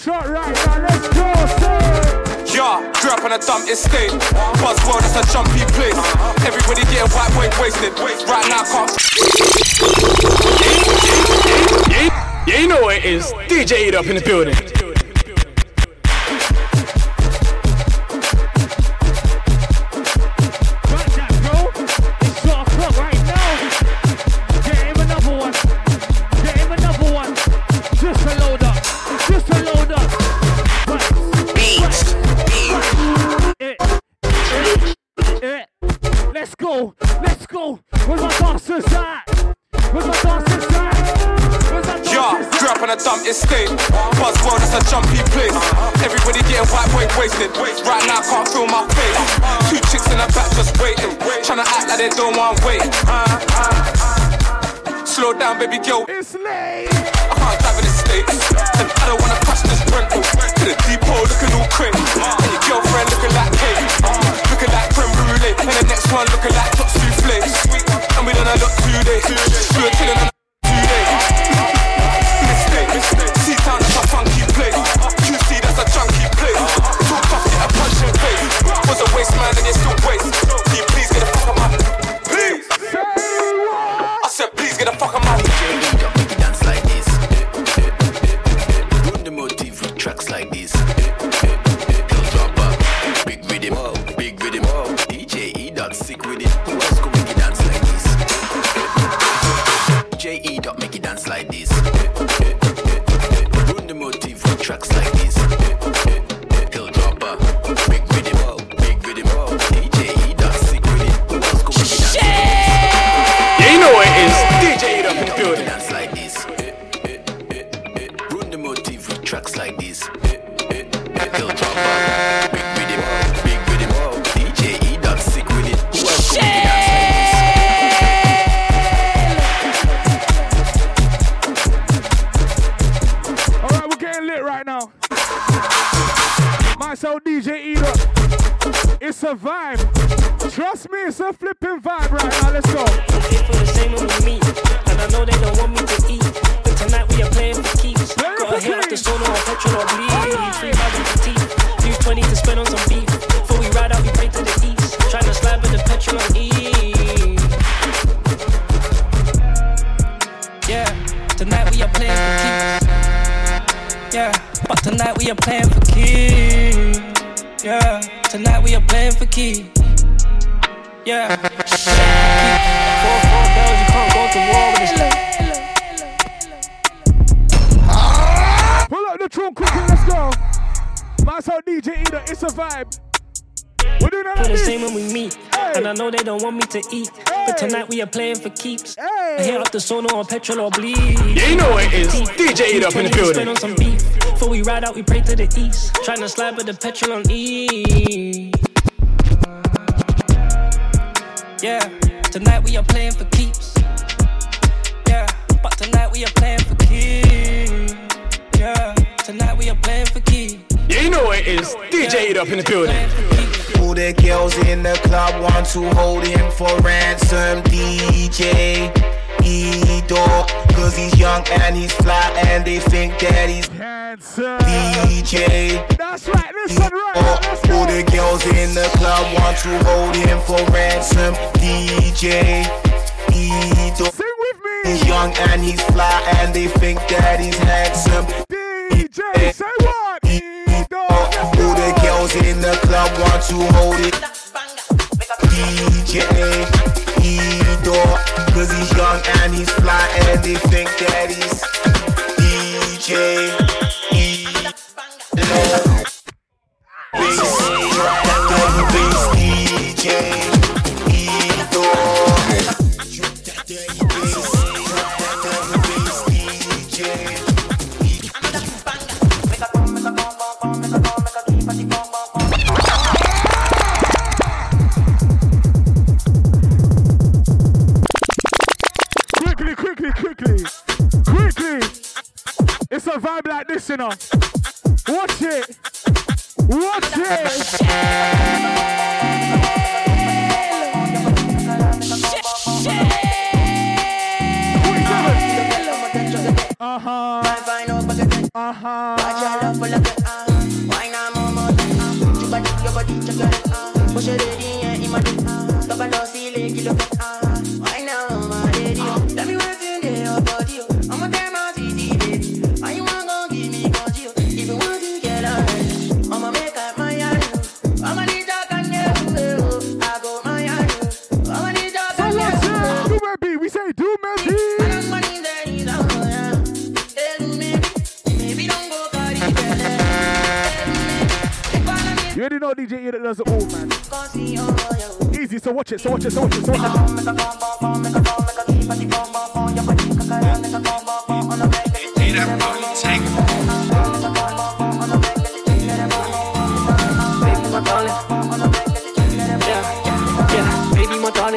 Shot right now, let's go, sir. Yeah, grew up on a dump estate. Buzzworld is a jumpy place. Everybody getting white boy wasted. Right now, I. You know it is. DJ Edo Up in the building. wanna dump his state. Buzzworld is a jumpy place. Everybody getting white boy wasted. Right now I can't feel my face. Two chicks in the back just waiting. Tryna act like they don't want wait. Slow down, baby girl. It's late. I can't drive in the state, and I don't wanna crash this rental. To the depot, looking all cringe, and your girlfriend looking like cake, looking like creme brulee, and the next one looking like top souffle. And we done a lot today, we were killing on today play. You see, that's a chunky plate. Too tough, get a punch and face. Was a waste man and you still waste. Can you please get a fuck out my... Please! I said please get a fuck out are playing for keys. Yeah, tonight we are playing for keys. Yeah, know they don't want me to eat. Hey. But tonight we are playing for keeps. Hey. I hit up the sonar or petrol or bleed. Yeah, you know it is. DJ Edo Up in the Use 20 to building. Spend on some beef. Before we ride out, we pray to the east. Trying to slide with the petrol on E. Yeah, tonight we are playing for keeps. Yeah, but tonight we are playing for keys. Yeah, tonight we are playing for keys. Yeah, you know it is. DJ Edo Up in the building. All the girls in the club want to hold him for ransom. DJ Edo, cause he's young and he's fly and they think that he's Handsome. DJ. That's right. Listen right. now, All the girls in the club want to hold him for ransom. DJ Edo. Sing with me. He's young and he's fly and they think that he's handsome. DJ, say what? Edo. The girls in the club want to hold it. DJ Edo, cause he's young and he's fly and they think that he's DJ Edo. Bass, bass DJ you know. So watch it, so watch it, so watch it, so watch it.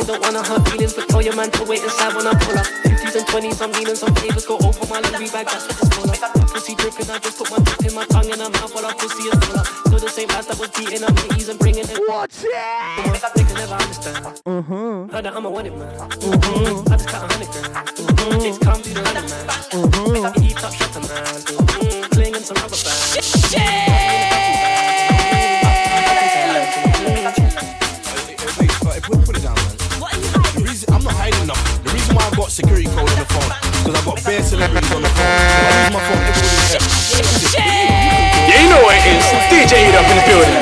Don't wanna hurt feelings, but tell your man to wait inside when I pull up. 50s and 20s, I'm needing some favors. Go over my Louis bag, that's what it's full up. Pussy dripping, I just put my tip in my tongue and her mouth while her pussy is full up. Still the same ass that was beating knees security code on the phone because I've got bare celebrities on the phone. If I use my phone, everybody's there. Yeah, you know what it is. DJ Edo Up in the building.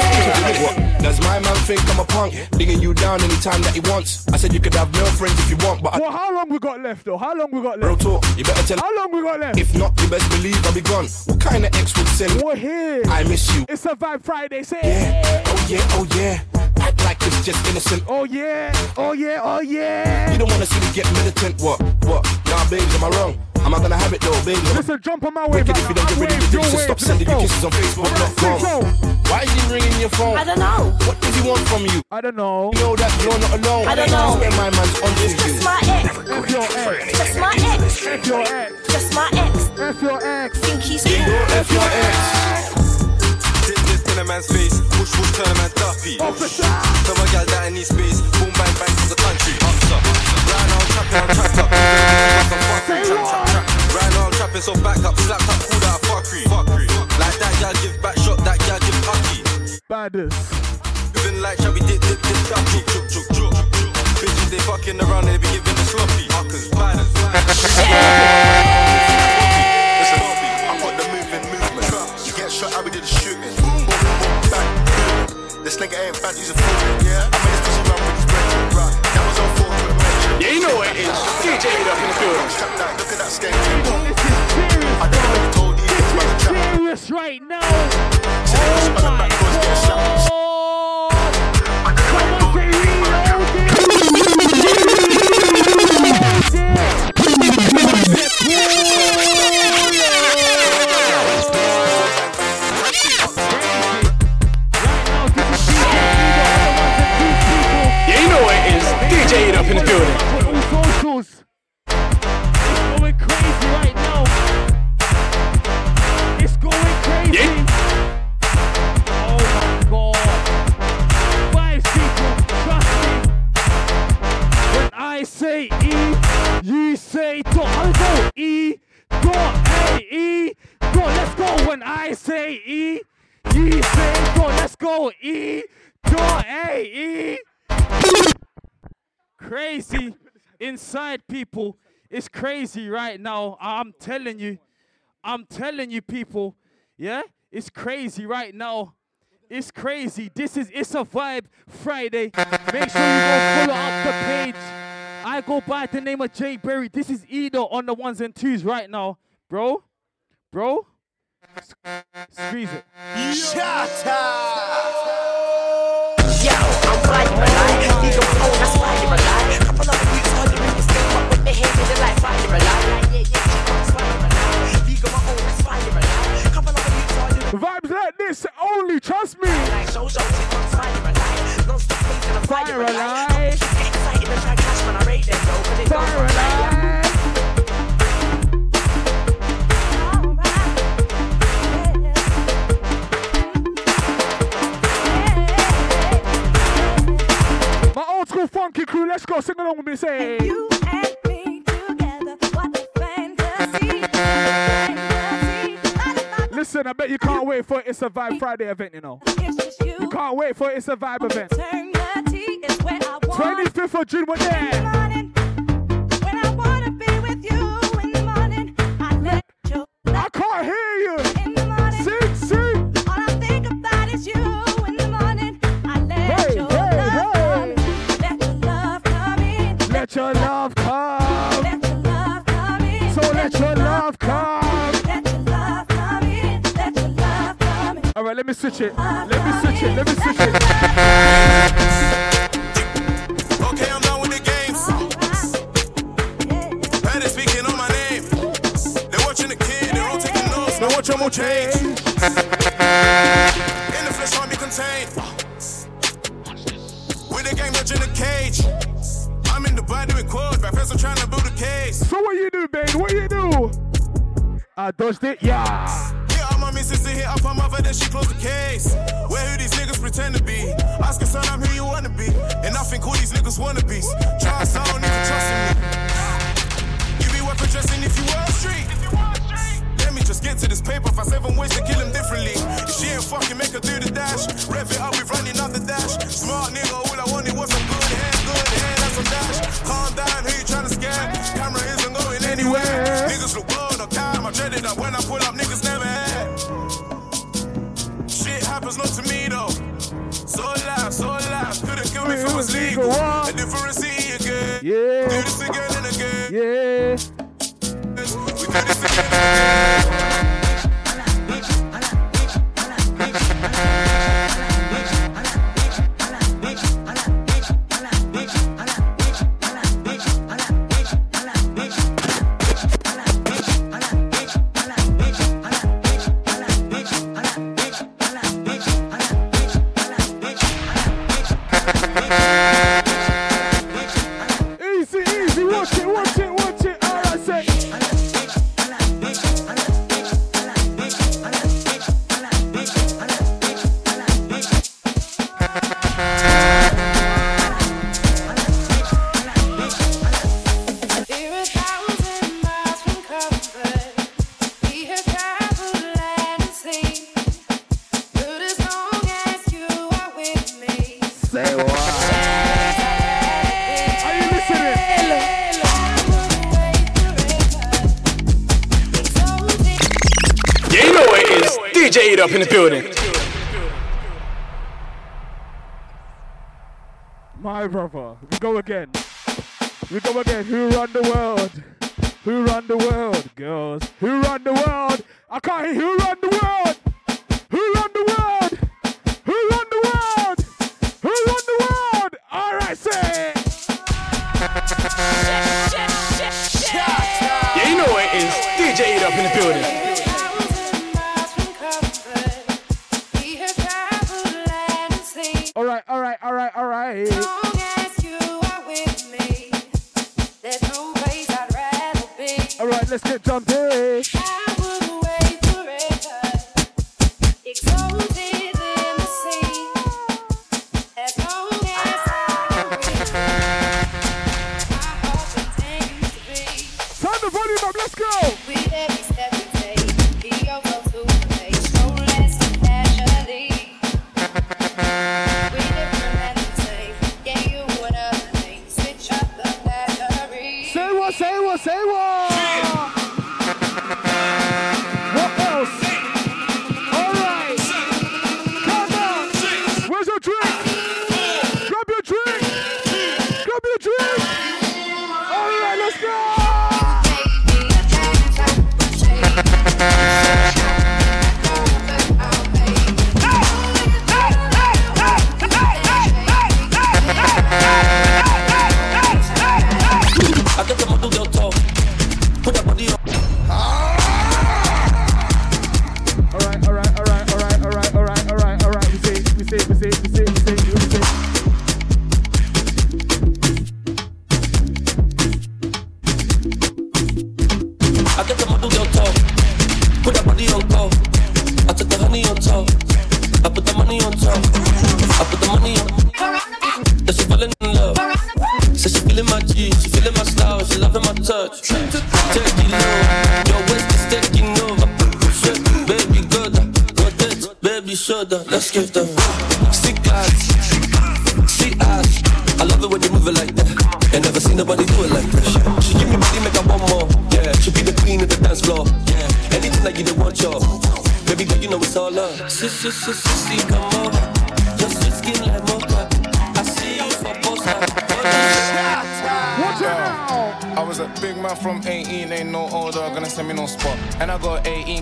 What? Does my man think I'm a punk? Digging you down anytime that he wants. I said you could have girlfriends if you want, but I Well, how long we got left, though? How long we got real left? talk. You better tell. How long we got left? If not, you best believe I'll be gone. What kind of ex would send? We're here. I miss you. It's a vibe Friday. Say Yeah. Oh yeah. Oh yeah. Act like it's just innocent. Oh yeah. Oh yeah. Oh yeah. You don't wanna see me get militant. What? What? Nah, babes, am I wrong? Am I gonna have it though, babes? Am I Listen, jump on my way. wicked if you don't get rid of wave, your your dicks stop sending your go. kisses on Facebook? Not Why is he ringing your phone? I don't know. What does he want from you? I don't know. You know that you're not alone. I don't know. That's where my man's on to you. Just my ex. F your ex. Just my ex. F your ex. Just my ex. F your ex. Think he's Go cool. F your ex. Man's face. Push, push, turn a man duppy. Officer. Tell my gal that I need space. Boom, bang, bang, to the country. Ups up. Right now I'm trapping, I'm trapped up. Like a fuckery. Trap, trap, trap. Right now I'm trapping, so back up, slapped up, call that a fuckery. Fuckery. Like that gal give back shot, that gal give pucky. Baddest. Living like chubby dip, dip, dip, duck, chook, chook, chook, chook. Bitches they fucking around and they be giving the sloppy. Huckers, badders. Listen, I got the moving movement. You get shot, I be did the shooting. This nigga ain't bad, he's a fool. Yeah, I made this pussy run with his brethren. Right, that was on four with mention. Yeah, you know what it is. DJ Edo up in the building. Strap that, look at that skate. This is serious, I never bro. told these niggas about the This trap. is serious right now. Say they was people. It's crazy right now. I'm telling you. I'm telling you, people. Yeah, it's crazy right now. It's crazy. This is It's a Vibe Friday. Make sure you go follow up the page. I go by the name of Jay Berry. This is Edo on the ones and twos right now, bro. Bro, squeeze it. Yo, I'm flying a lie. You don't own, that's why you're a Vibes like this only, trust me. like so so that's why you're a lie. Non stop pacing, I'm fire Fire a a lie. lie. Get excited and try cash when I rate them though, but they don't Fire alive. My old school funky crew, let's go sing along with me. Say, listen, I bet you can't wait for It's a Vibe Friday event, you know. You. Can't wait for It's a Vibe event. Eternity is where I want 25th of June, we're there. I wanna be with you in the morning, I let you I can't hear you. in the. Sing, sing. All I think about is you in the morning. I let Hey, your hey, love hey. come in. Let your love come let me switch it. Let me switch it. Let me switch it. Okay, I'm done with the games. Speaking on my name. They're watching the kid, they're all taking notes. No watch change. In the flesh can't be contained. With the that's in the cage. I'm in Dubai doing quads, my friends are trying to build a case. So what you do, babe? What you do? I dodged it. Yeah. Hit up my missus to hit up her mother, then she closed the case. Where who these niggas pretend to be? Ask your son, I'm who you wanna be. And I think all these niggas wannabes. Trust, I don't even trust in me. You be weapon dressing if you were a street. Let me just get to this paper. Find seven ways to kill him differently. If she ain't fucking, make her do the dash. Rev it up, we running up the dash. Smart nigga, me if it was legal. A different city again. Yeah. Do this again and again. Yeah. We do this again. again. 谁我谁我！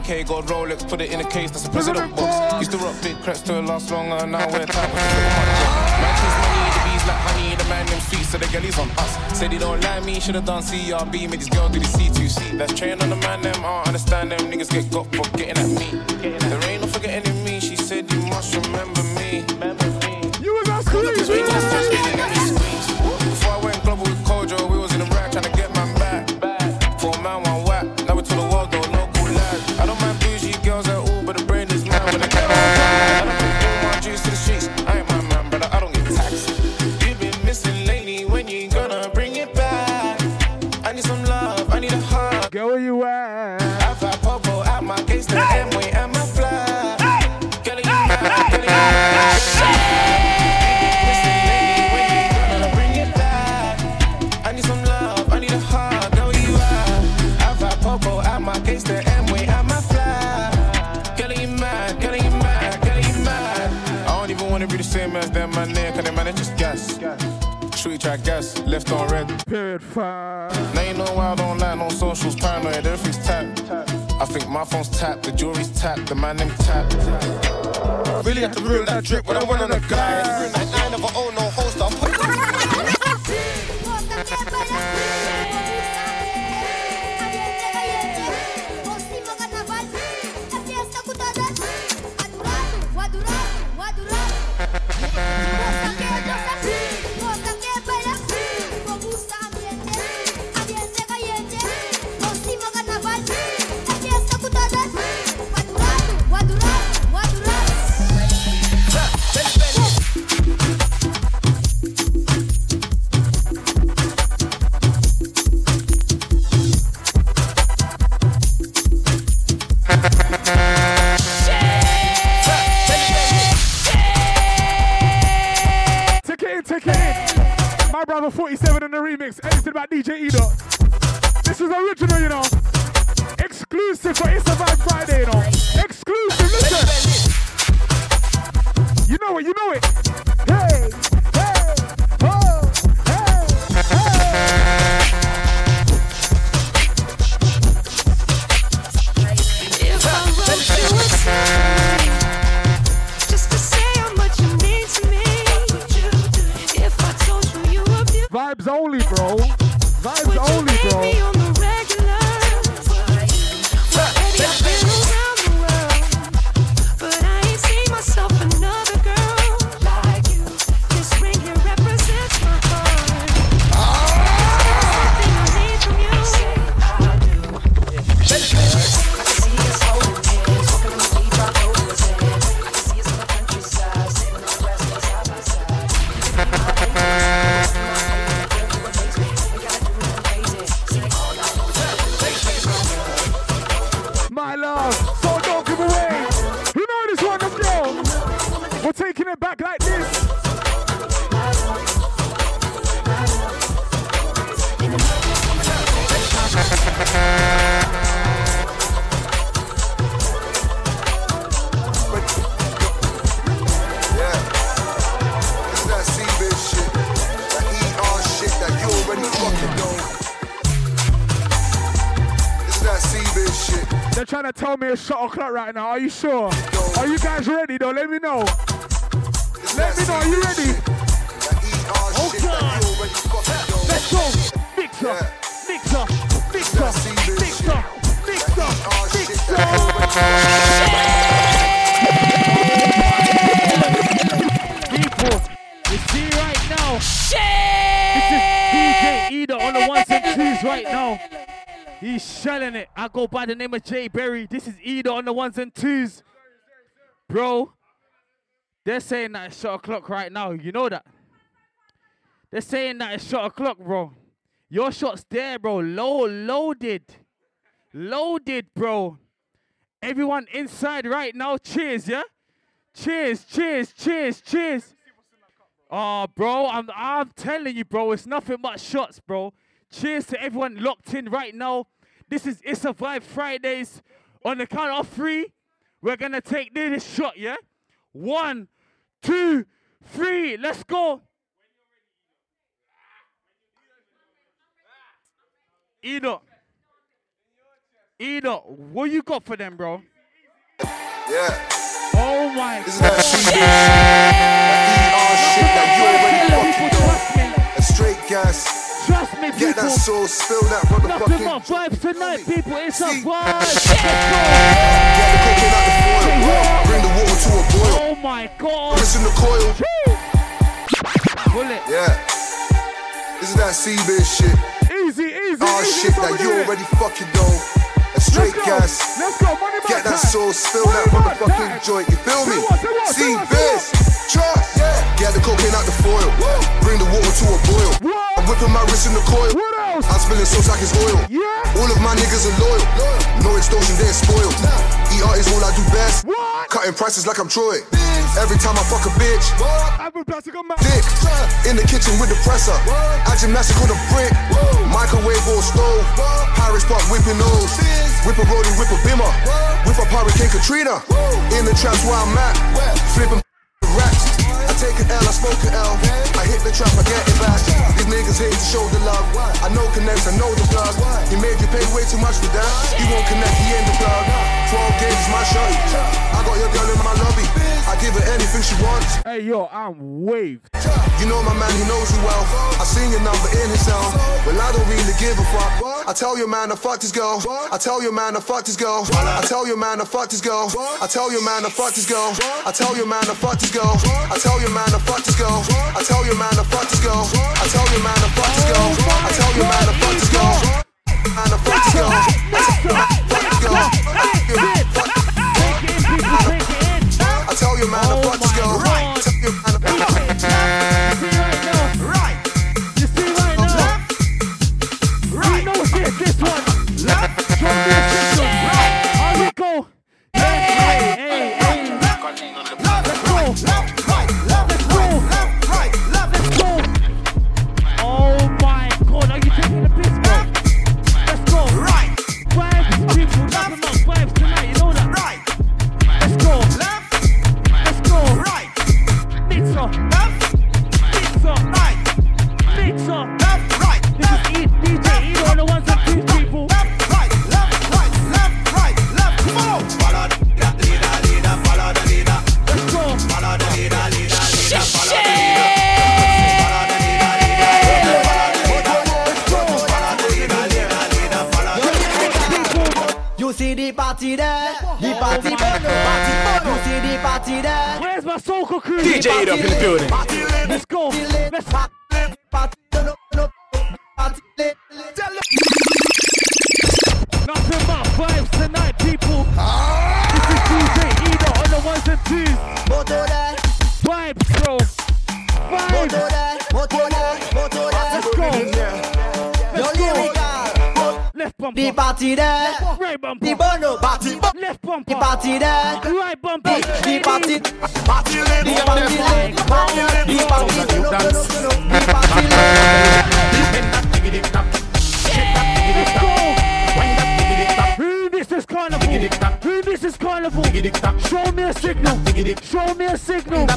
Got Rolex, put it in a case, that's a president box. Used to rock big it last longer, now we're time. Man, chase money, the bees like honey, the man them sweet, so the girlies on us. Said he don't like me, should've done CRB, made this girl do the C2C. That's train on the man, them, I don't understand them, niggas get got for getting at me. Getting at got left on red. Period five. Now you know I don't land on socials, paranoid, everything's tapped. I think my phone's tapped, the jewelry's tapped, the man name tapped. Really have to ruin that drip when I went on a guy. I, I never own My brother 47 in the remix, edited by DJ Edo. This is original, you know. Exclusive for It's a Vibe Friday, you know. Exclusive, listen. You know it, you know it. Hey, hey, oh, hey, hey. Vibes only, bro. Vibes only, bro. Me it's shot o'clock right now. Are you sure? Are you guys ready though? Let me know. Let me know. Are you ready? He's shelling it. I go by the name of Jay Berry. This is Edo on the ones and twos. Bro, they're saying that it's shot o'clock right now. You know that? They're saying that it's shot o'clock, bro. Your shot's there, bro. Low, loaded. Loaded, bro. Everyone inside right now, cheers, yeah? Cheers, cheers, cheers, cheers. Oh, bro, I'm I'm telling you, bro, it's nothing but shots, bro. Cheers to everyone locked in right now. This is It's a Vibe Fridays. On the count of three, we're gonna take this shot, yeah? One, two, three, let's go. Enoch. Enoch, what you got for them, bro? Yeah. Oh my This is that. That ER shit that you already fucking know. That straight gas. Me, Get that people. sauce, spill that Nothing motherfucking. but vibes tonight, people. It's a vibe. Get the cocaine out the foil. Bring the water to a boil. Oh my god. Listen the coil. Bullet. Yeah. This is that C-bitch shit. Easy, easy, Oh easy. shit that you already fucking know. That straight Let's gas. Let's go. Money Get that sauce, spill Money that motherfucking time. joint. You feel me? Say what, say what, say See, this, trust. Get the cocaine out the foil. Bring the water to a boil. What? I'm whipping my wrist in the coil. What else? I'm spilling sauce like it's oil. Yeah. All of my niggas are loyal. No extortion, they're spoiled. ER is all I do best. What? Cutting prices like I'm Troy. Every time I fuck a bitch. I've plastic on my. Dick in the kitchen with the presser. I gymnastic on a brick. Microwave or stove. Paris Park whipping nose. Whip a rolling, whip a bimmer. Whip up Hurricane Katrina. In the traps where I'm at. Flipping. I take an L, I smoke an L. I hit the trap, I get it back. These niggas hate to show the love. I know connects, I know the plug. He made you pay way too much for that. He won't connect, he in the plug. 12 gauge is my shot. I got your girl in my lobby. I give her anything she wants. Hey yo, I'm waved. You know my man, he knows you well. I seen your number in his cell. Well, I don't really give a fuck. I tell your man I fucked his girl. I tell your man I fucked his girl. I tell your man I fucked his girl. I tell your man I fucked his girl. I tell your man I fucked his girl. I tell your you man, to fuck this girl. I tell you man, to fuck this girl. I tell you man, to fuck this girl. I tell you man, to fuck this girl. Man, to fuck this girl. Fuck this girl. I tell oh you man, the fuck this girl. I tell you man, the fuck this girl. This one, left from this, right. Here we go. Hey, hey, hey. Party there, the party burn, the party burn. You see the party there. Where's my soca crew? DJ Edo up in the building. Let's go. Let's Party, no, no, party, lit, lit. Nothing but vibes tonight, people. Ah. This is DJ Edo on the ones and twos. Moto there, Vibes, bump, The party there. Right bumper. The bono party. Left bump, The party there. Right bump. The party. Party party, The party there. Party there. The party there. The party there. Who this carnival? Who this is carnival? Show me a signal. Show me a signal.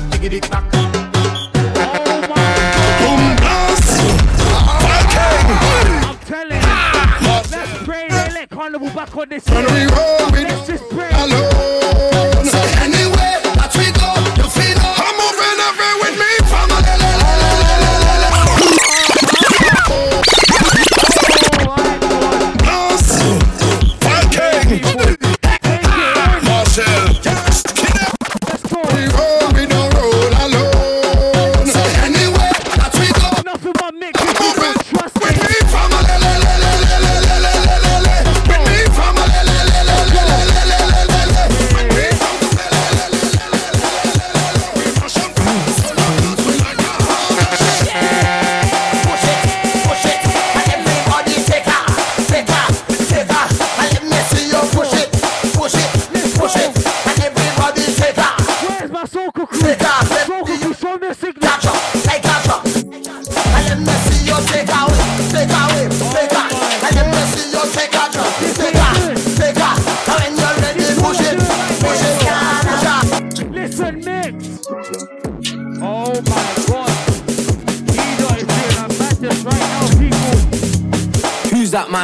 vous pas trop déçu.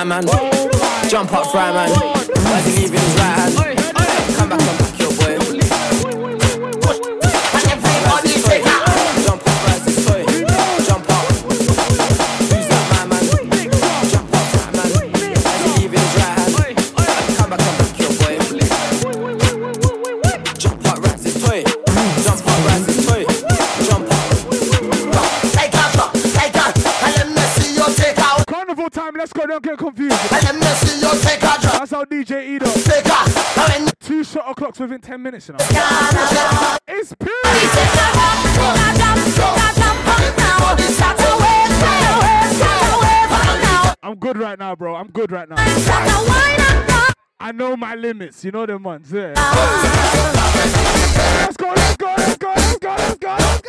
man. Jump up, fry man. As he leaving his right box within 10 minutes, you know. It's peace! I'm good right now, bro. I'm good right now. I know my limits. You know them ones. Yeah. Let's go, let's go, let's go, let's go, let's go. Let's go.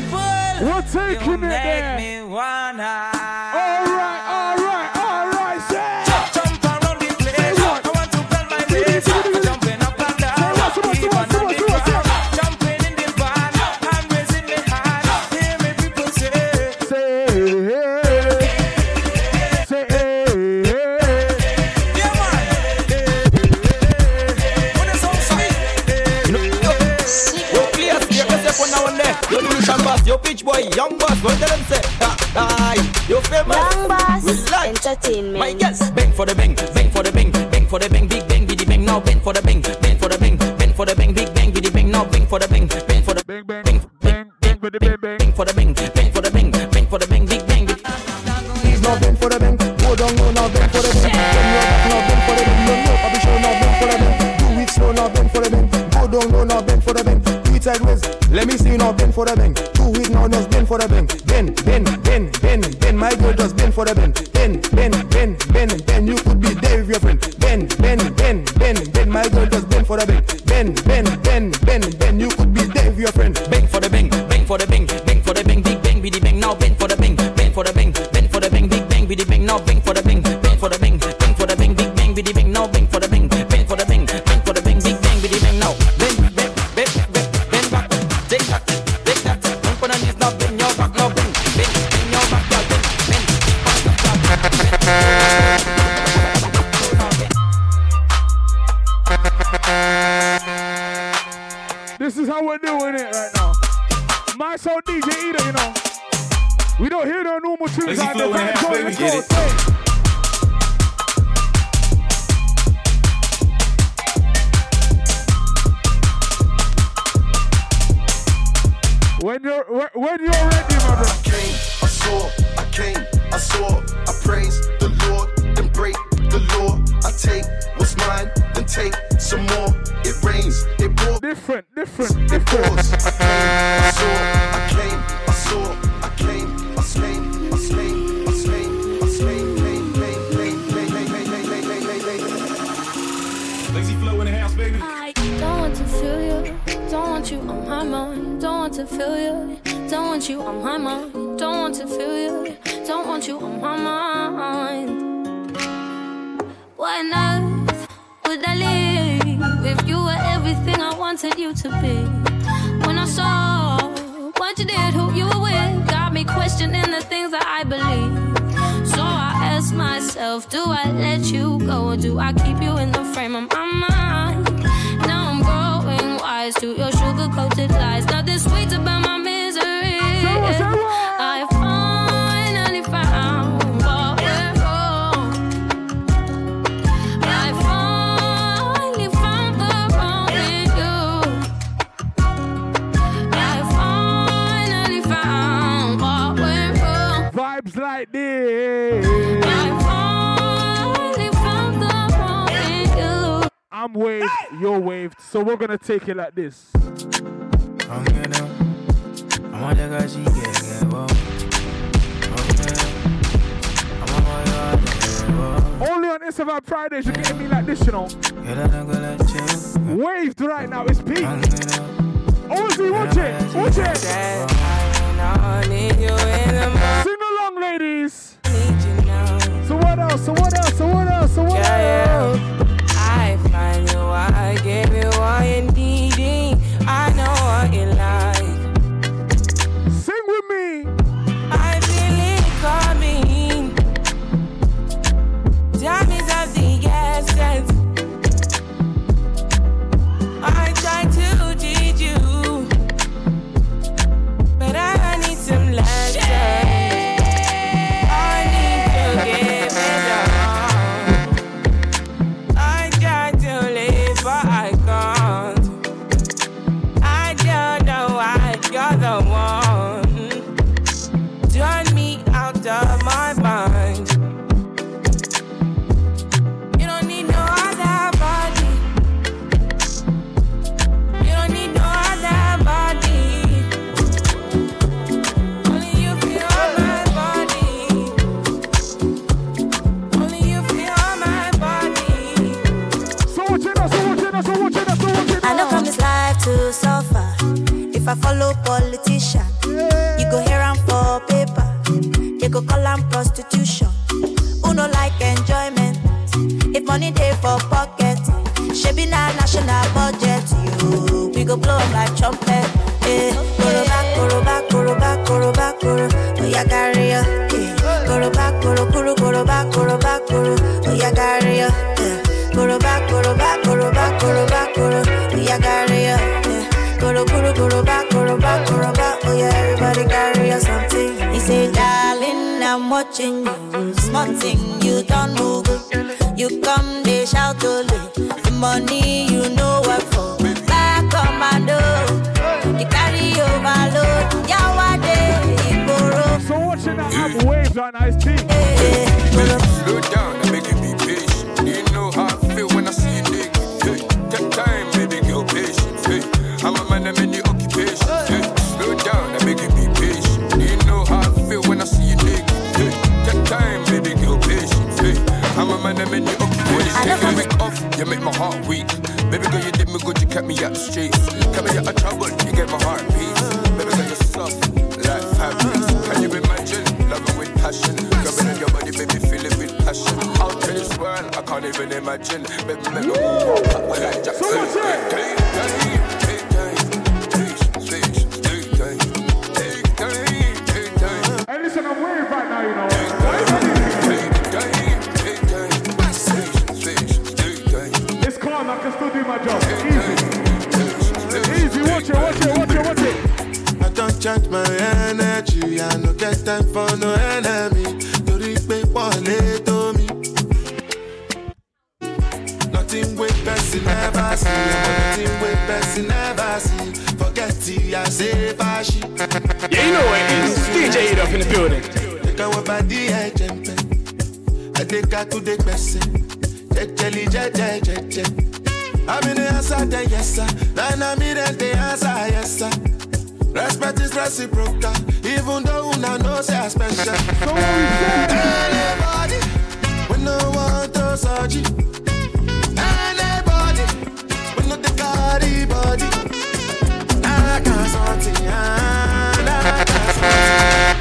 people. We're taking you it make there. Me wanna All right. young boss, go tell them say? Ah, you famous. Young boss. We like. Entertainment. My yes. Bang for the bang, bang for the bang, bang for the bang, big bang, biddy bang. Now bang for the bang, bang for the bang, bang for the bang, big bang, biddy bang. Now bang for the bang, bang for the bang, bang, bang, bang, bang, bang, bang, bang for the bang, bang for the bang, bang for the bang, big bang. Now bang for the bang, go down low. Now bang for the bang, now bang for the bang, no no. I be sure now bang for the bang. Do it slow now, bang for the bang. Go down low now, bang for the bang. Do it sideways. Let me see now, bang for the bang. whole just been for the bin. When you're when you're take it like this. Only on Instagram Fridays you're getting me like this, you know. Waved right now, it's peak. Ozzy, watch it, watch it. money, you know what for. Back on my door, you carry overload. Yeah, what day, So watching that have waves on. now, it's. made my heart weak. Baby girl, you did me good, you kept me out the streets. Kept me out of trouble, you gave my heart peace. Baby girl, you're soft, like fabrics. Can you imagine? Loving with passion. Grabbing on your body, baby, feeling with passion. Out in this world, I can't even imagine. Baby, make me move, like Jackson. Someone say. watch it, watch it, watch it, watch it. I don't change my energy, I no get time for no enemy. You repay wọlé to me. Nothing wey person ever see, nothing wey person ever see. Forget it, I say fashi. Yeah, you know what it is. DJ it up in the building. They can work by the edge and I think I could take person. Jẹjẹli jẹjẹ jẹjẹ. I'm in the answer, then yes sir. Then I'm in the answer, yes sir. Respect is reciprocal, even though una know say I special. Anybody, we no want to surgery. Anybody, we no the carry body. I got something, I got something.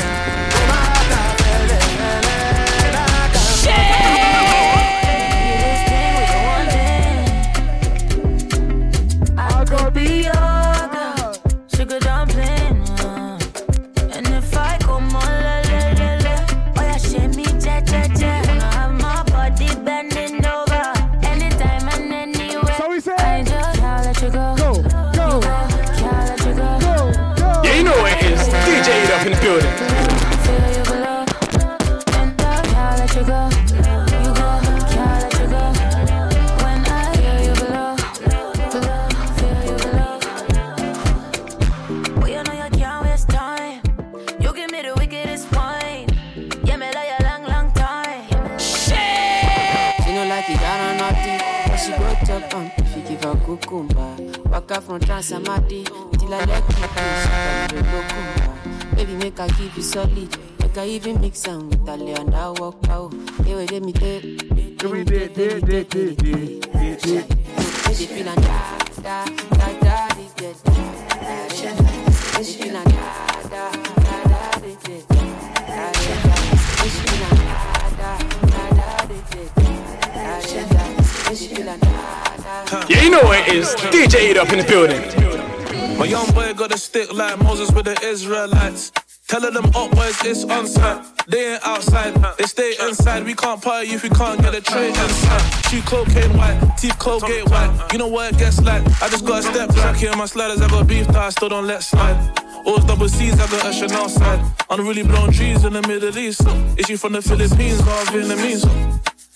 Party if we can't get a tray inside. Uh, she cocaine white, teeth Colgate white. You know what it gets like. I just got a step back here on my sliders. I got beef that I still don't let slide. Always double C's, I got a Chanel side. Unruly blown trees in the Middle East. Is she from the Philippines or Vietnamese?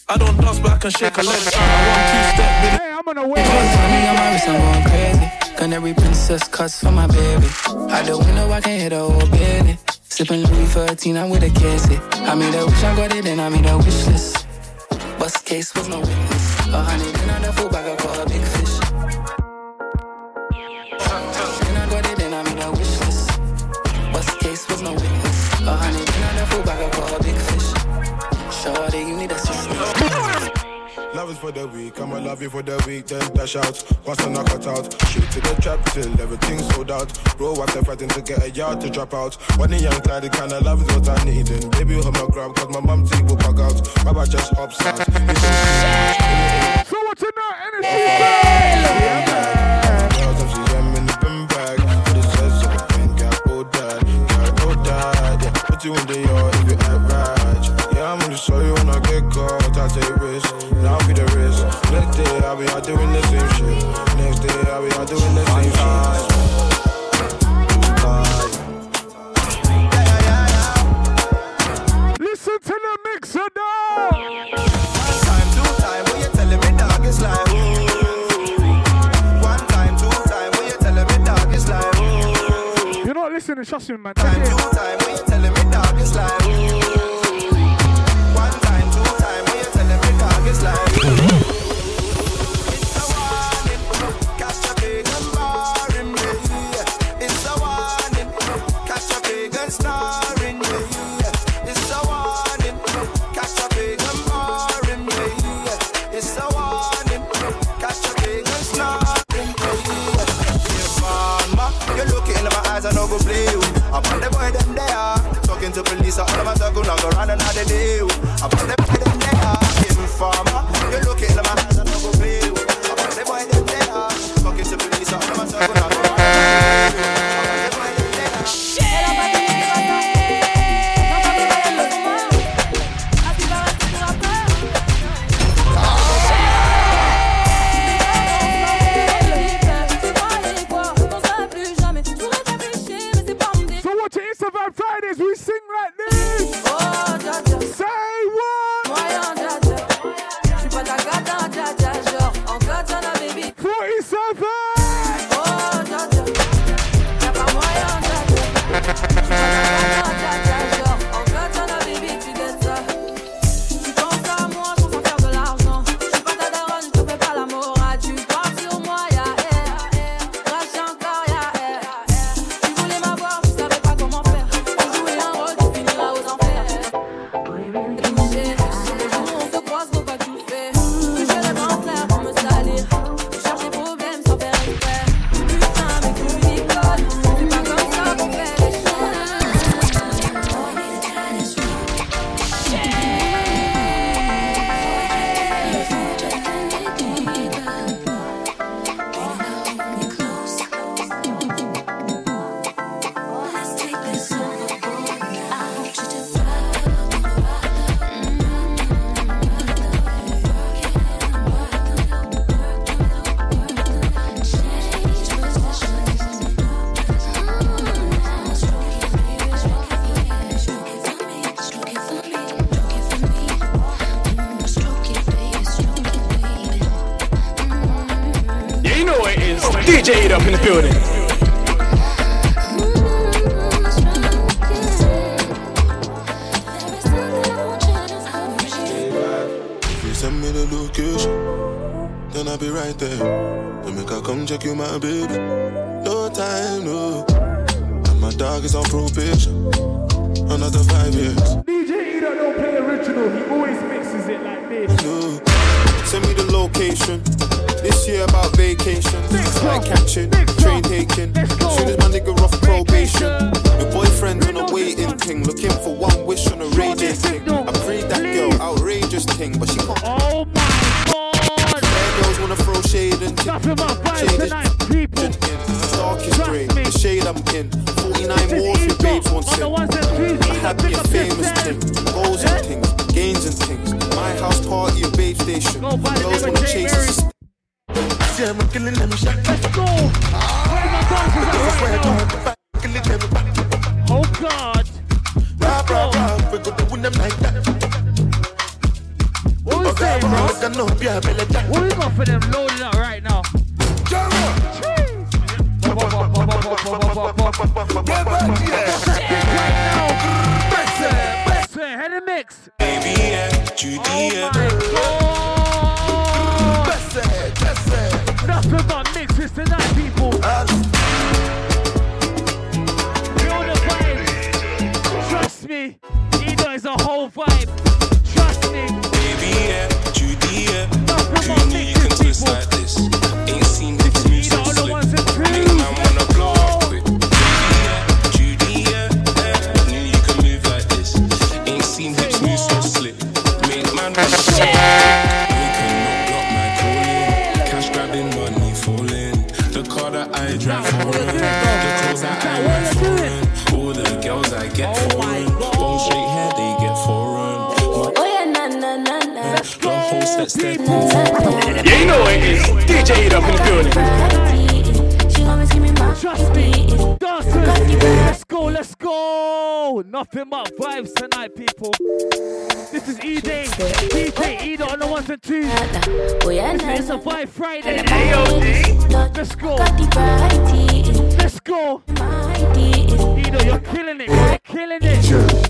I don't dance, but I can shake a leg. I want two step, Hey, I'm on the way. Money on my wrist, I'm going crazy. Canary princess cuts for my baby. Out the window, I can hit a whole belly. Sipping Louis 13, I'm with a casey. I made a wish, I got it, and I made a wish list. Bust case was no witness. A hundred in on full bag, I caught a big fish. Love is for the week, I'ma love you for the week, then dash out. Once I knock it out, shoot to the trap till everything's sold out. Bro, after fighting to get a yard to drop out. When the young guy, the kind of love is what I need. And baby, hold my grab, cause my mom teeth will bug out. My back just upstairs. So what's in that energy? Girls, I'm see them in the bag. But it says so, ain't got all that, got all. Yeah, put you in the yard if you act right. Yeah, I'm gonna show you when I get caught. I take risks, now I'll be the risk. Next day, I'll be out doing the same shit. Next day, I'll be out doing the same shit. Listen to the mixer now. Time, two time, when you telling me dog it's like ooh. One time, two time, when you telling me dog it's like ooh. You're not listening, trust me, man. Time, two time, when you telling me dog it's like ooh. Mm-hmm. me. It's a warning, catch a big and starring me. It's a warning, catch a big and barring me. It's a warning, catch a big and starring me. If mama, you look in my eyes, I know go play you. I'm on the boy them there, talking to police, all of my circle, now go run another day. I'm on the boy them there, informer. You look at my eyes, know it is. DJ it up in the building. If you send me the location, then I'll be right there. To make I come check you, my baby. No time, no. And my dog is on probation. Another five years. DJ Edo don't play original, he always mixes it like this. No. Send me the location. This year about vacation. Flight catching, train taking. Soon as my nigga off probation. Your boyfriend's on a waiting thing. Looking for one wish on a radio thing. I prayed that girl, outrageous thing, but she can't. Oh my god! Bad girls wanna throw shade and but vibes Shade is tonight, people. darkest grey. The shade I'm in. 49 more if your babes want sin. I had me a famous thing. Goals and things, gains and things. My house party, a babe station. Girls wanna chase Yeah, I'm killing them shot. Let's go! Where my dancers at right now? Oh god! Rah, rah, rah, we go them like that. What we saying, bro? What we got for them loading up right now? Head and mix. Baby, yeah, Judy, yeah. Nothing a whole vibe. Trust me. Baby, yeah, Judy, yeah. Who knew you can twist like this? Ain't seen this move so slick. Make man wanna blow up quick. Baby, yeah, Judy, yeah. yeah. Knew you can move like this. Ain't seen hips move so. Host that step Yeah, you know it is. DJ it up in the building. She always give me my Trust me. Dancers. Let's go, let's go. Nothing but vibes tonight, people. This is E Day. DJ Edo on the ones and twos. Yeah, na It's a vibe Friday. Let's go. Got the variety. Let's go. Mighty. Edo, you're killing it. You're killing it.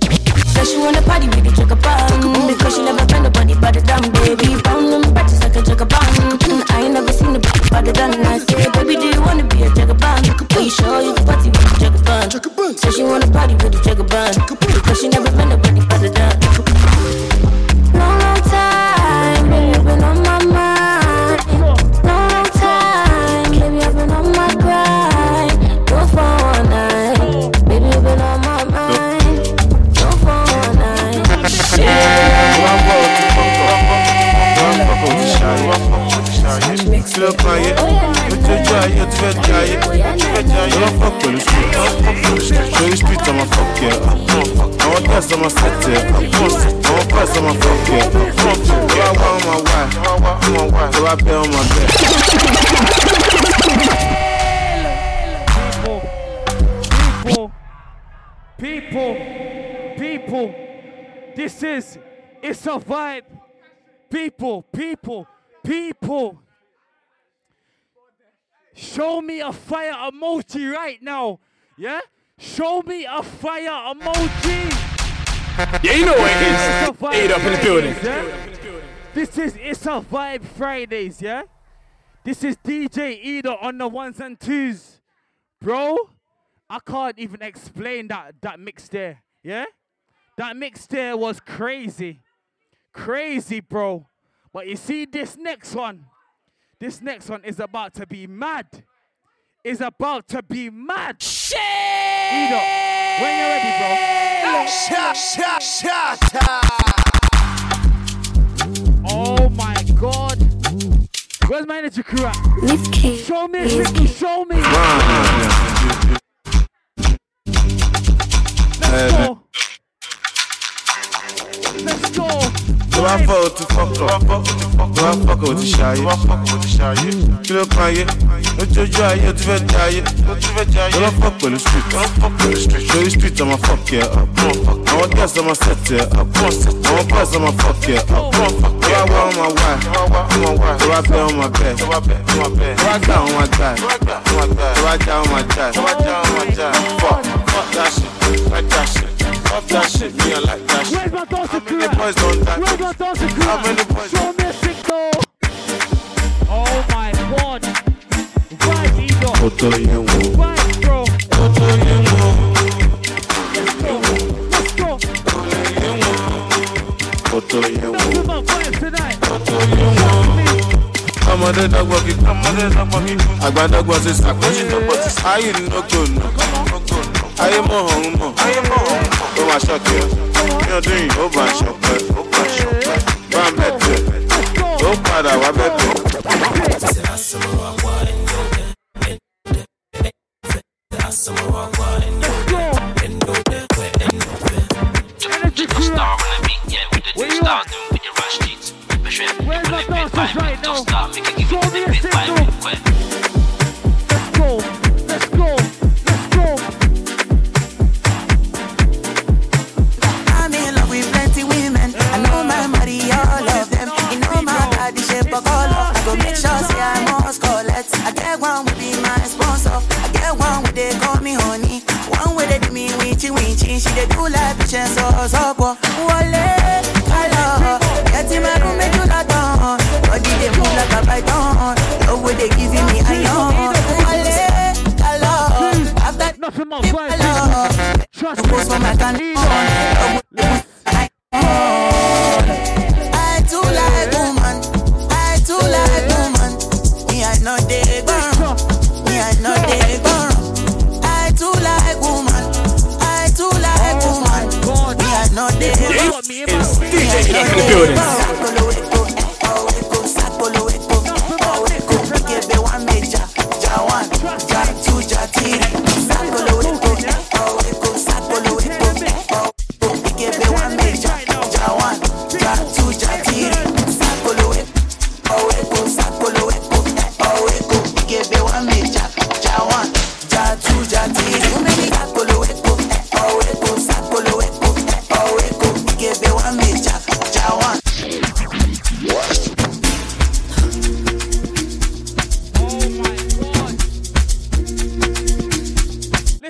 Said she wanna party with the jigger bun Because she never been nobody but the dumb baby. Pound them batches like a jigger bun mm, I ain't never seen a better than I say Baby, do you wanna be a jigger bun? Are you sure you you try it, you try it, you try it. Don't fuck with the street. Show you street, I'ma fuck you. I want dance, I'ma set you. I want press, I'ma fuck you. Do I want my wife? Do I pay on my bed? People, People, people, this is, it's a vibe. People, people, people. Show me a fire emoji right now. Yeah? Show me a fire emoji. Yeah, you know what it is. Eight up in the building. Yeah? This is It's a Vibe Fridays, yeah? This is DJ Edo on the ones and twos. Bro, I can't even explain that, that mix there, yeah? That mix there was crazy. Crazy, bro. But you see this next one? This next one is about to be mad. Is about to be mad. Shit! Edo, when you're ready, bro. Shot, shot, shot. Oh my god. Where's my energy crew at? Show me, Ricky, show me. Let's go. Let's go. Do I fuck with the fuck up? Do I fuck with the shy? Kí ló kan ayé? Lójoojú ayé o ti fẹ́ jẹ ayé. Tó lọ fuck pẹ̀lú street. Lórí street ọmọ fuck yẹ up. Àwọn girls ọmọ set yẹ up. Àwọn boys ọmọ fuck. Tó bá wá ọmọ wá. Tó bá bẹ́ ọmọ bẹ́. Tó bá gbà ọmọ gbà. Tó bá já ọmọ já. Fuck, fuck that shit. Like that shit. Fuck that shit. Me I like that shit. Where's my dancing crew many boys don't at? that? Where's my dancing crew How many boys? Show me a signal. Oh my god. Vibe, Edo. Oto yẹn wo. Vibe, bro. Oto yẹn wo. Let's go. Oto yẹn wo. Let's my vibes tonight. Oto yẹn wo. ọmọdé dọ́gbọ́n kí ọmọdé dọ́gbọ́n kí àgbà dọ́gbọ́n sí sàkóso dọ́gbọ́n sí ayé nínúgbò nù ayé mọ̀ ọ̀hún mọ̀ ó máa ṣọ́ọ̀kì ẹ̀ ní ọdún yìí ó bá aṣọ pẹ́ ó bá aṣọ pẹ́ bá bẹ̀ ó padà wá bẹ̀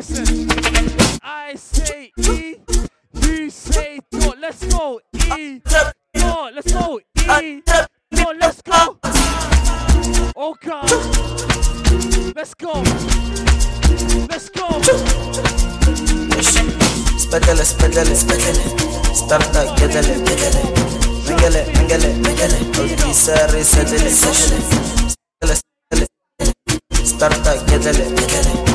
Listen, I say E, you say do. Let's go E, no, let's go E, no, let's go. God, let's go, let's go. Spedele, spedele, spedele. Starta, gedele, gedele. Mengele, mengele, mengele. Ulti sari, sedele, sedele. Spedele, spedele. Starta, gedele, gedele.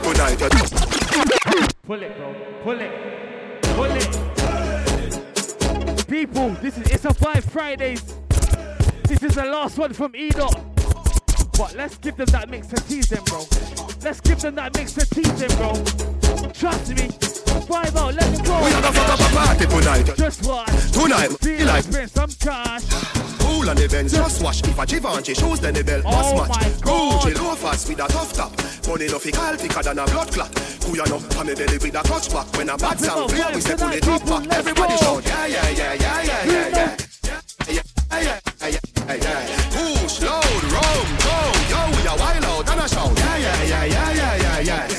party tonight. Pull it, bro. Pull it. Pull it. People, this is it's a five Fridays. This is the last one from Enoch. But let's give them that mix and tease them, bro. Let's give them that mix and tease them, bro. Trust me. Five out, let's go. We have a fuck up a party tonight. Just watch. Tonight, Feel like spend some cash. Cool on the Benz, just wash. If a Givenchy shoes, then the belt must Oh match. Gucci loafers with a tough top. Money no fi call thicker than a blood clot. Who you know? I'm a belly with a clutch back. When a bad sound clear, we say pull it up back. Everybody shout, yeah, yeah, yeah, yeah, yeah, yeah, yeah. Yeah, yeah, yeah, yeah, yeah. Push, load, rum, go, yo, we a wild out and a shout. Yeah, yeah, yeah, yeah, yeah. Yeah, yeah,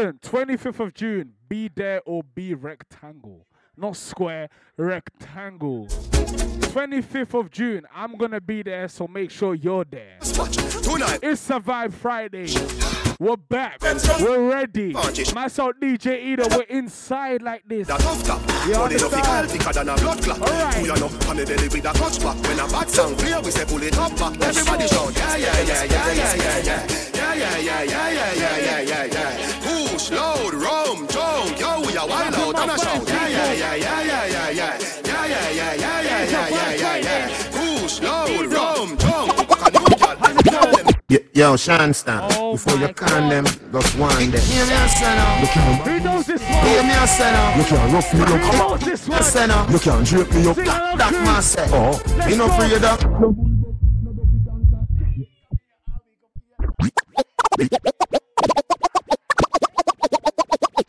listen, 25th of June, be there or be rectangle. Not square, rectangle. 25th of June, I'm gonna be there, so make sure you're there. Tonight. It's Survive Friday. We're back. We're ready. Myself, DJ Edo, we're inside like this. That. You Money no fi call understand? thicker than a blood clot. Who you know? I'm a belly with a clutch back. When a bad sound clear, we say pull it up back. Everybody shout, yeah, yeah, yeah, yeah, yeah, yeah, yeah. Yeah, yeah, yeah, yeah, yeah, yeah, yeah, yeah, yeah. Push, load, rum, junk, yo, we a wild out and a shout. Yeah, yeah, yeah, yeah, yeah, yeah, yeah. Yeah, yeah, yeah, yeah, yeah, yeah, yeah, yeah, yeah. Push, load, rum, junk. Buck a new girl, tell them. Yo, yo Sean Stan, before you can them, just one them. Hear me a say now. You can't, Who knows this one? hear me a say now. You can't rough me up. Who knows this I one? say now. You can't drape me up. Sing along, That man say. Oh. You know Let's free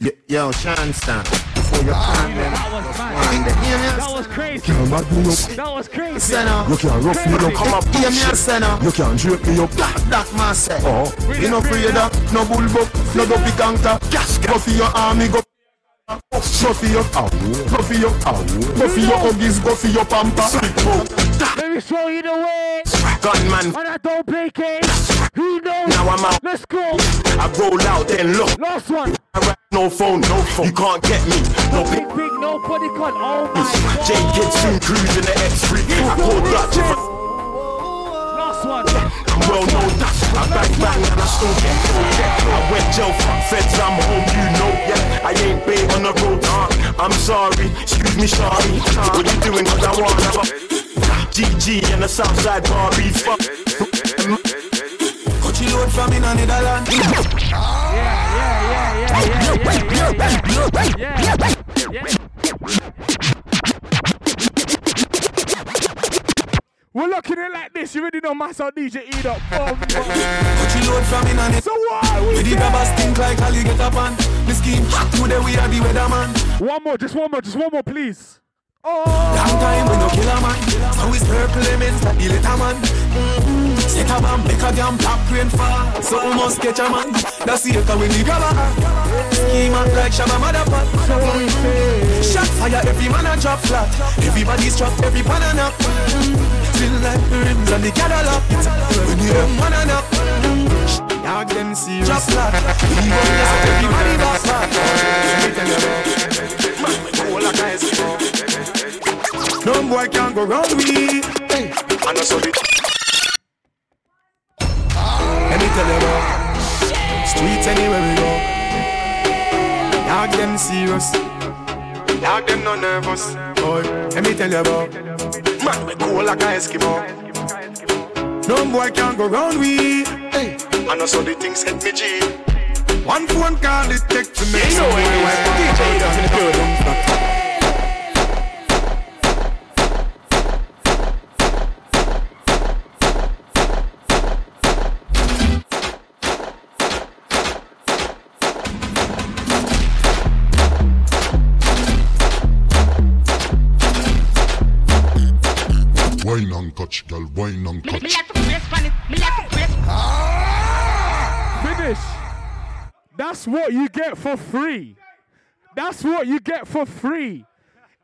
Yo, Sean Stan, can them, That was just mad. one them. Hear me a That was crazy. Can't back me. That was crazy. Now. You can't rough me up. Come up. Hear me a say. You can't drape me up. That, that man say. Oh. You know free that. No bull buck. No dopey canker. Go for your army. Go Go for your ow, go for your ow, go for your huggies, go for your pamper. Let me show you the way. Gunman, And I don't play games. Who knows? now I'm out. Let's go. I roll out, then look. Last one. I rap no phone, no phone. You can't get me. No Big, big. big, nobody can. Oh my god. J kids soon cruising the X3. I call Dutch if I Last one. I'm well known that I bang bang and I still get through, yeah. I went jail for feds, I'm home, you know, yeah. I ain't bait on the road, uh, I'm sorry, excuse me, sorry. What you doing? Cause I wanna have a GG and the Southside Barbies, fuck. Coachy load from in Netherlands. Yeah, yeah, We're looking at it like this. You already know myself, DJ Up. Oh, Coachy load from in Netherlands. So what? We the grabbers stink like alligator pan. The scheme, today we are the weatherman. One more, just one more, just one more, please. Oh, Long time we no kill a man. So it's purple lemons like the little man. Mm-hmm. Set a bomb, make a damn top rain fall. So we must catch a man. That's the echo when we grab a Scheme act like Shabba Motherfuck. Shot fire, every man a drop flat. Everybody's trapped, every pan a nap. Still like the rims on the Cadillac. When you them one a nap. Dog them serious. Drop flat. We go yes, everybody back flat. Let me tell you about. Man, we go like a Eskimo. No boy can go round we. I know so it. Let me tell you about streets anywhere we go. Dog them serious. Dog them no nervous. Boy, let me tell you about man we go like a Eskimo. No boy can go round we. Hey, I know so the things hit me G. One phone call it take to make You know some it boy is. wipe out DJ in the building. And touch, girl, wine and touch. Finish. That's what you get for free. That's what you get for free.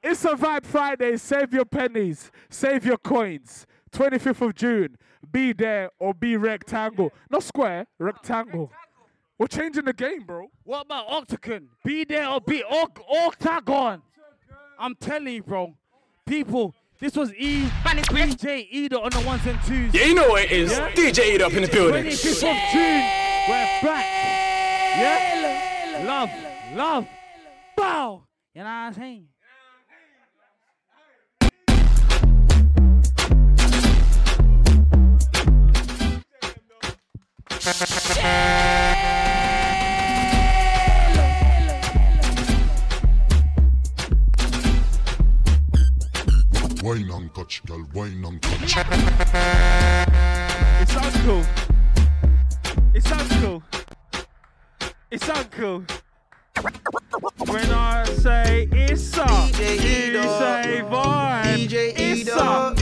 It's a Vibe Friday. Save your pennies. Save your coins. 25th of June. Be there or be rectangle. Not square, rectangle. We're changing the game, bro. What about Octagon? Be there or be Oc- Octagon. I'm telling you, bro. People, this was E DJ Edo on the ones and twos. Yeah, you know what it is. DJ Edo up in the building. 25th of June. We're back. Yeah? Love, love. Bow. You know what I'm saying? Wine and touch, girl, wine and touch. It sounds cool. It sounds cool. It sounds cool. When I say it's up, DJ you Edo. say vibe. DJ it's Edo. up.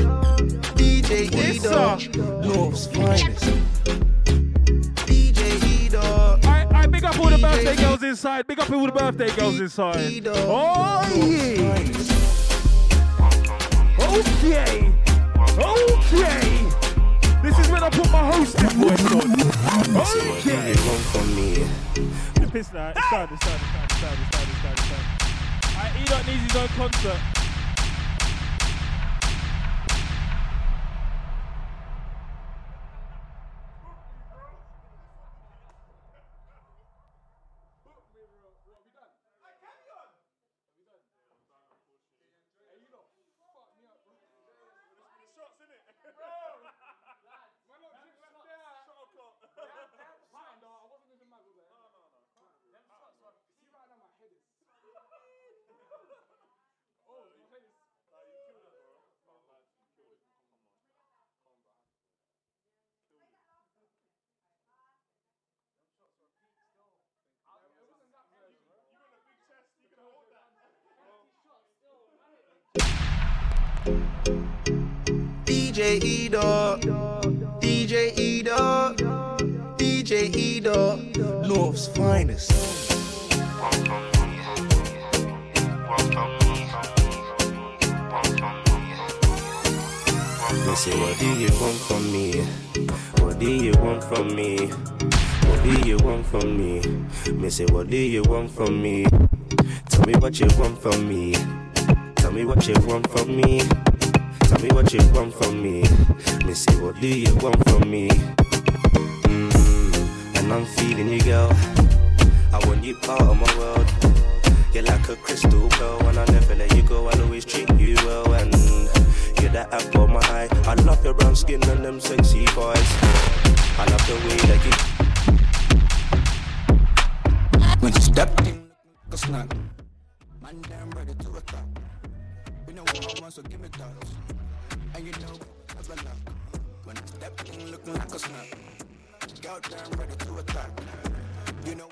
DJ It's Edo, up. North's finest. DJ Edo, I, I big up all the birthday girls inside. Big up all the birthday girls inside. Oh yeah. Okay. Okay. This is when I put my voice on. Okay. from me. The piss now. It's done. It's done. It's done. It's done. It's done. It's done. It's done. Alright, Enoch needs his own concert. DJ Edo, DJ Edo, DJ Edo, North's finest. Me say, what do you want from me? What do you want from me? What do you want from me? Me say, what do you want from me? Tell me what you want from me. Tell me what you want from me. Tell me what you want from me. Me say, what do you want from me? Mm, and I'm feeling you, girl. I want you part of my world. You're like a crystal pearl, and I never let you go. I'll always treat you well, and you're that apple of my eye. I love your brown skin and them sexy boys. I love the way that you. When you step in, a snack. Man, damn ready to attack. We know what I want, so give me that. And you know, I've been up. When I step in looking like a snap. Goddamn ready to attack. You know